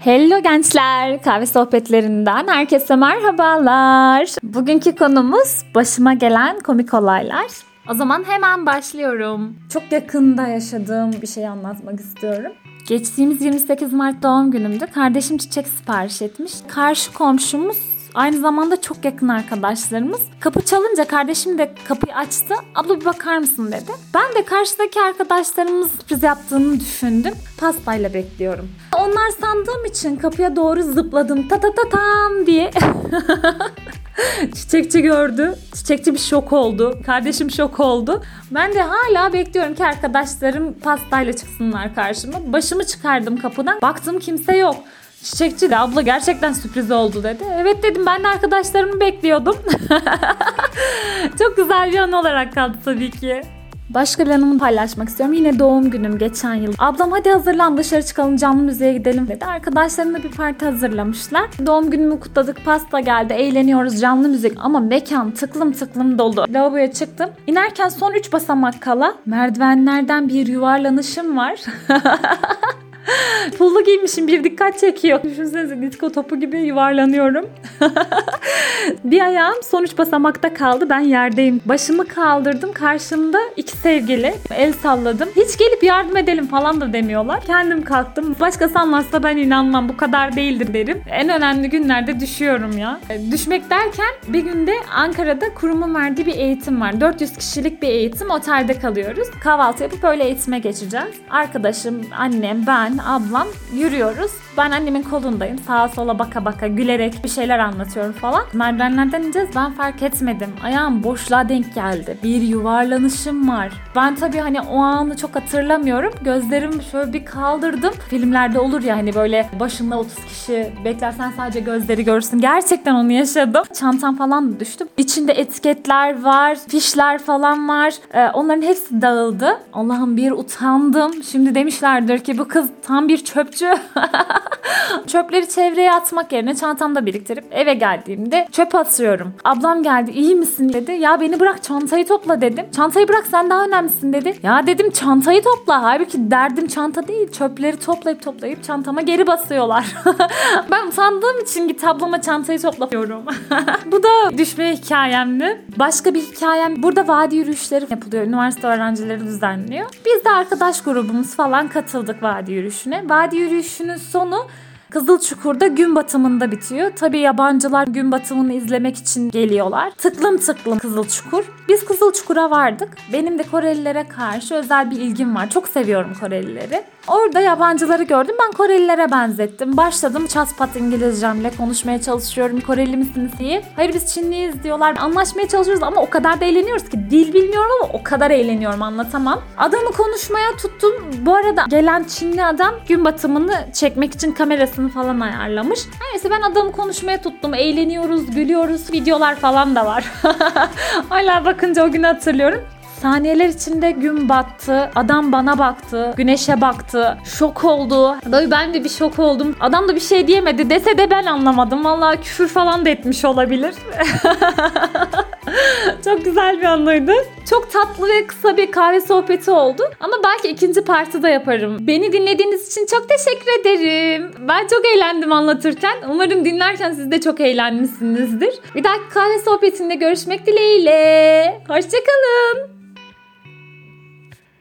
Hello gençler, kahve sohbetlerinden herkese merhabalar. Bugünkü konumuz başıma gelen komik olaylar. O zaman hemen başlıyorum. Çok yakında yaşadığım bir şey anlatmak istiyorum. Geçtiğimiz 28 Mart doğum günümde kardeşim çiçek sipariş etmiş. Karşı komşumuz Aynı zamanda çok yakın arkadaşlarımız. Kapı çalınca kardeşim de kapıyı açtı. Abla bir bakar mısın dedi. Ben de karşıdaki arkadaşlarımız sürpriz yaptığını düşündüm. Pastayla bekliyorum. Onlar sandığım için kapıya doğru zıpladım. Ta ta ta tam diye. Çiçekçi gördü. Çiçekçi bir şok oldu. Kardeşim şok oldu. Ben de hala bekliyorum ki arkadaşlarım pastayla çıksınlar karşıma. Başımı çıkardım kapıdan. Baktım kimse yok. Çiçekçi de abla gerçekten sürpriz oldu dedi. Evet dedim ben de arkadaşlarımı bekliyordum. Çok güzel bir an olarak kaldı tabii ki. Başka bir anımı paylaşmak istiyorum. Yine doğum günüm geçen yıl. Ablam hadi hazırlan dışarı çıkalım canlı müziğe gidelim dedi. Arkadaşlarımla bir parti hazırlamışlar. Doğum günümü kutladık pasta geldi eğleniyoruz canlı müzik ama mekan tıklım tıklım dolu. Lavaboya çıktım. İnerken son 3 basamak kala merdivenlerden bir yuvarlanışım var. Pullu giymişim bir dikkat çekiyor. Düşünsenize disco topu gibi yuvarlanıyorum. bir ayağım sonuç basamakta kaldı. Ben yerdeyim. Başımı kaldırdım. Karşımda iki sevgili. El salladım. Hiç gelip yardım edelim falan da demiyorlar. Kendim kalktım. Başkası anlatsa ben inanmam. Bu kadar değildir derim. En önemli günlerde düşüyorum ya. E, düşmek derken bir günde Ankara'da kurumun verdiği bir eğitim var. 400 kişilik bir eğitim. Otelde kalıyoruz. Kahvaltı yapıp öyle eğitime geçeceğiz. Arkadaşım, annem, ben, ablam yürüyoruz. Ben annemin kolundayım. Sağa sola baka baka gülerek bir şeyler anlatıyorum falan. Merdivenlerden ineceğiz. Ben fark etmedim. Ayağım boşluğa denk geldi. Bir yuvarlanışım var. Ben tabii hani o anı çok hatırlamıyorum. Gözlerimi şöyle bir kaldırdım. Filmlerde olur ya hani böyle başında 30 kişi beklersen sadece gözleri görürsün. Gerçekten onu yaşadım. Çantam falan düştü. İçinde etiketler var, fişler falan var. Ee, onların hepsi dağıldı. Allah'ım bir utandım. Şimdi demişlerdir ki bu kız tam bir çöpçü. Çöpleri çevreye atmak yerine çantamda biriktirip eve geldiğimde çöp atıyorum. Ablam geldi iyi misin dedi. Ya beni bırak çantayı topla dedim. Çantayı bırak sen daha önemlisin dedi. Ya dedim çantayı topla. Halbuki derdim çanta değil. Çöpleri toplayıp toplayıp çantama geri basıyorlar. ben utandığım için git ablama çantayı toplamıyorum. Bu da düşme hikayemdi. Başka bir hikayem burada vadi yürüyüşleri yapılıyor. Üniversite öğrencileri düzenliyor. Biz de arkadaş grubumuz falan katıldık vadi yürüyüşüne. Vadi yürüyüşünün sonu Kızılçukur'da gün batımında bitiyor. Tabi yabancılar gün batımını izlemek için geliyorlar. Tıklım tıklım Kızılçukur. Biz Kızılçukur'a vardık. Benim de Korelilere karşı özel bir ilgim var. Çok seviyorum Korelileri. Orada yabancıları gördüm. Ben Korelilere benzettim. Başladım çat pat İngilizcemle konuşmaya çalışıyorum. Koreli misiniz diye. Hayır biz Çinliyiz diyorlar. Anlaşmaya çalışıyoruz ama o kadar da eğleniyoruz ki. Dil bilmiyorum ama o kadar eğleniyorum anlatamam. Adamı konuşmaya tuttum. Bu arada gelen Çinli adam gün batımını çekmek için kamerasını falan ayarlamış. Neyse ben adamı konuşmaya tuttum. Eğleniyoruz, gülüyoruz. Videolar falan da var. Hala bakınca o günü hatırlıyorum. Saniyeler içinde gün battı. Adam bana baktı. Güneşe baktı. Şok oldu. Böyle ben de bir şok oldum. Adam da bir şey diyemedi. Dese de ben anlamadım. Vallahi küfür falan da etmiş olabilir. Çok güzel bir anıydı. Çok tatlı ve kısa bir kahve sohbeti oldu. Ama belki ikinci partide yaparım. Beni dinlediğiniz için çok teşekkür ederim. Ben çok eğlendim anlatırken. Umarım dinlerken siz de çok eğlenmişsinizdir. Bir dahaki kahve sohbetinde görüşmek dileğiyle. Hoşçakalın.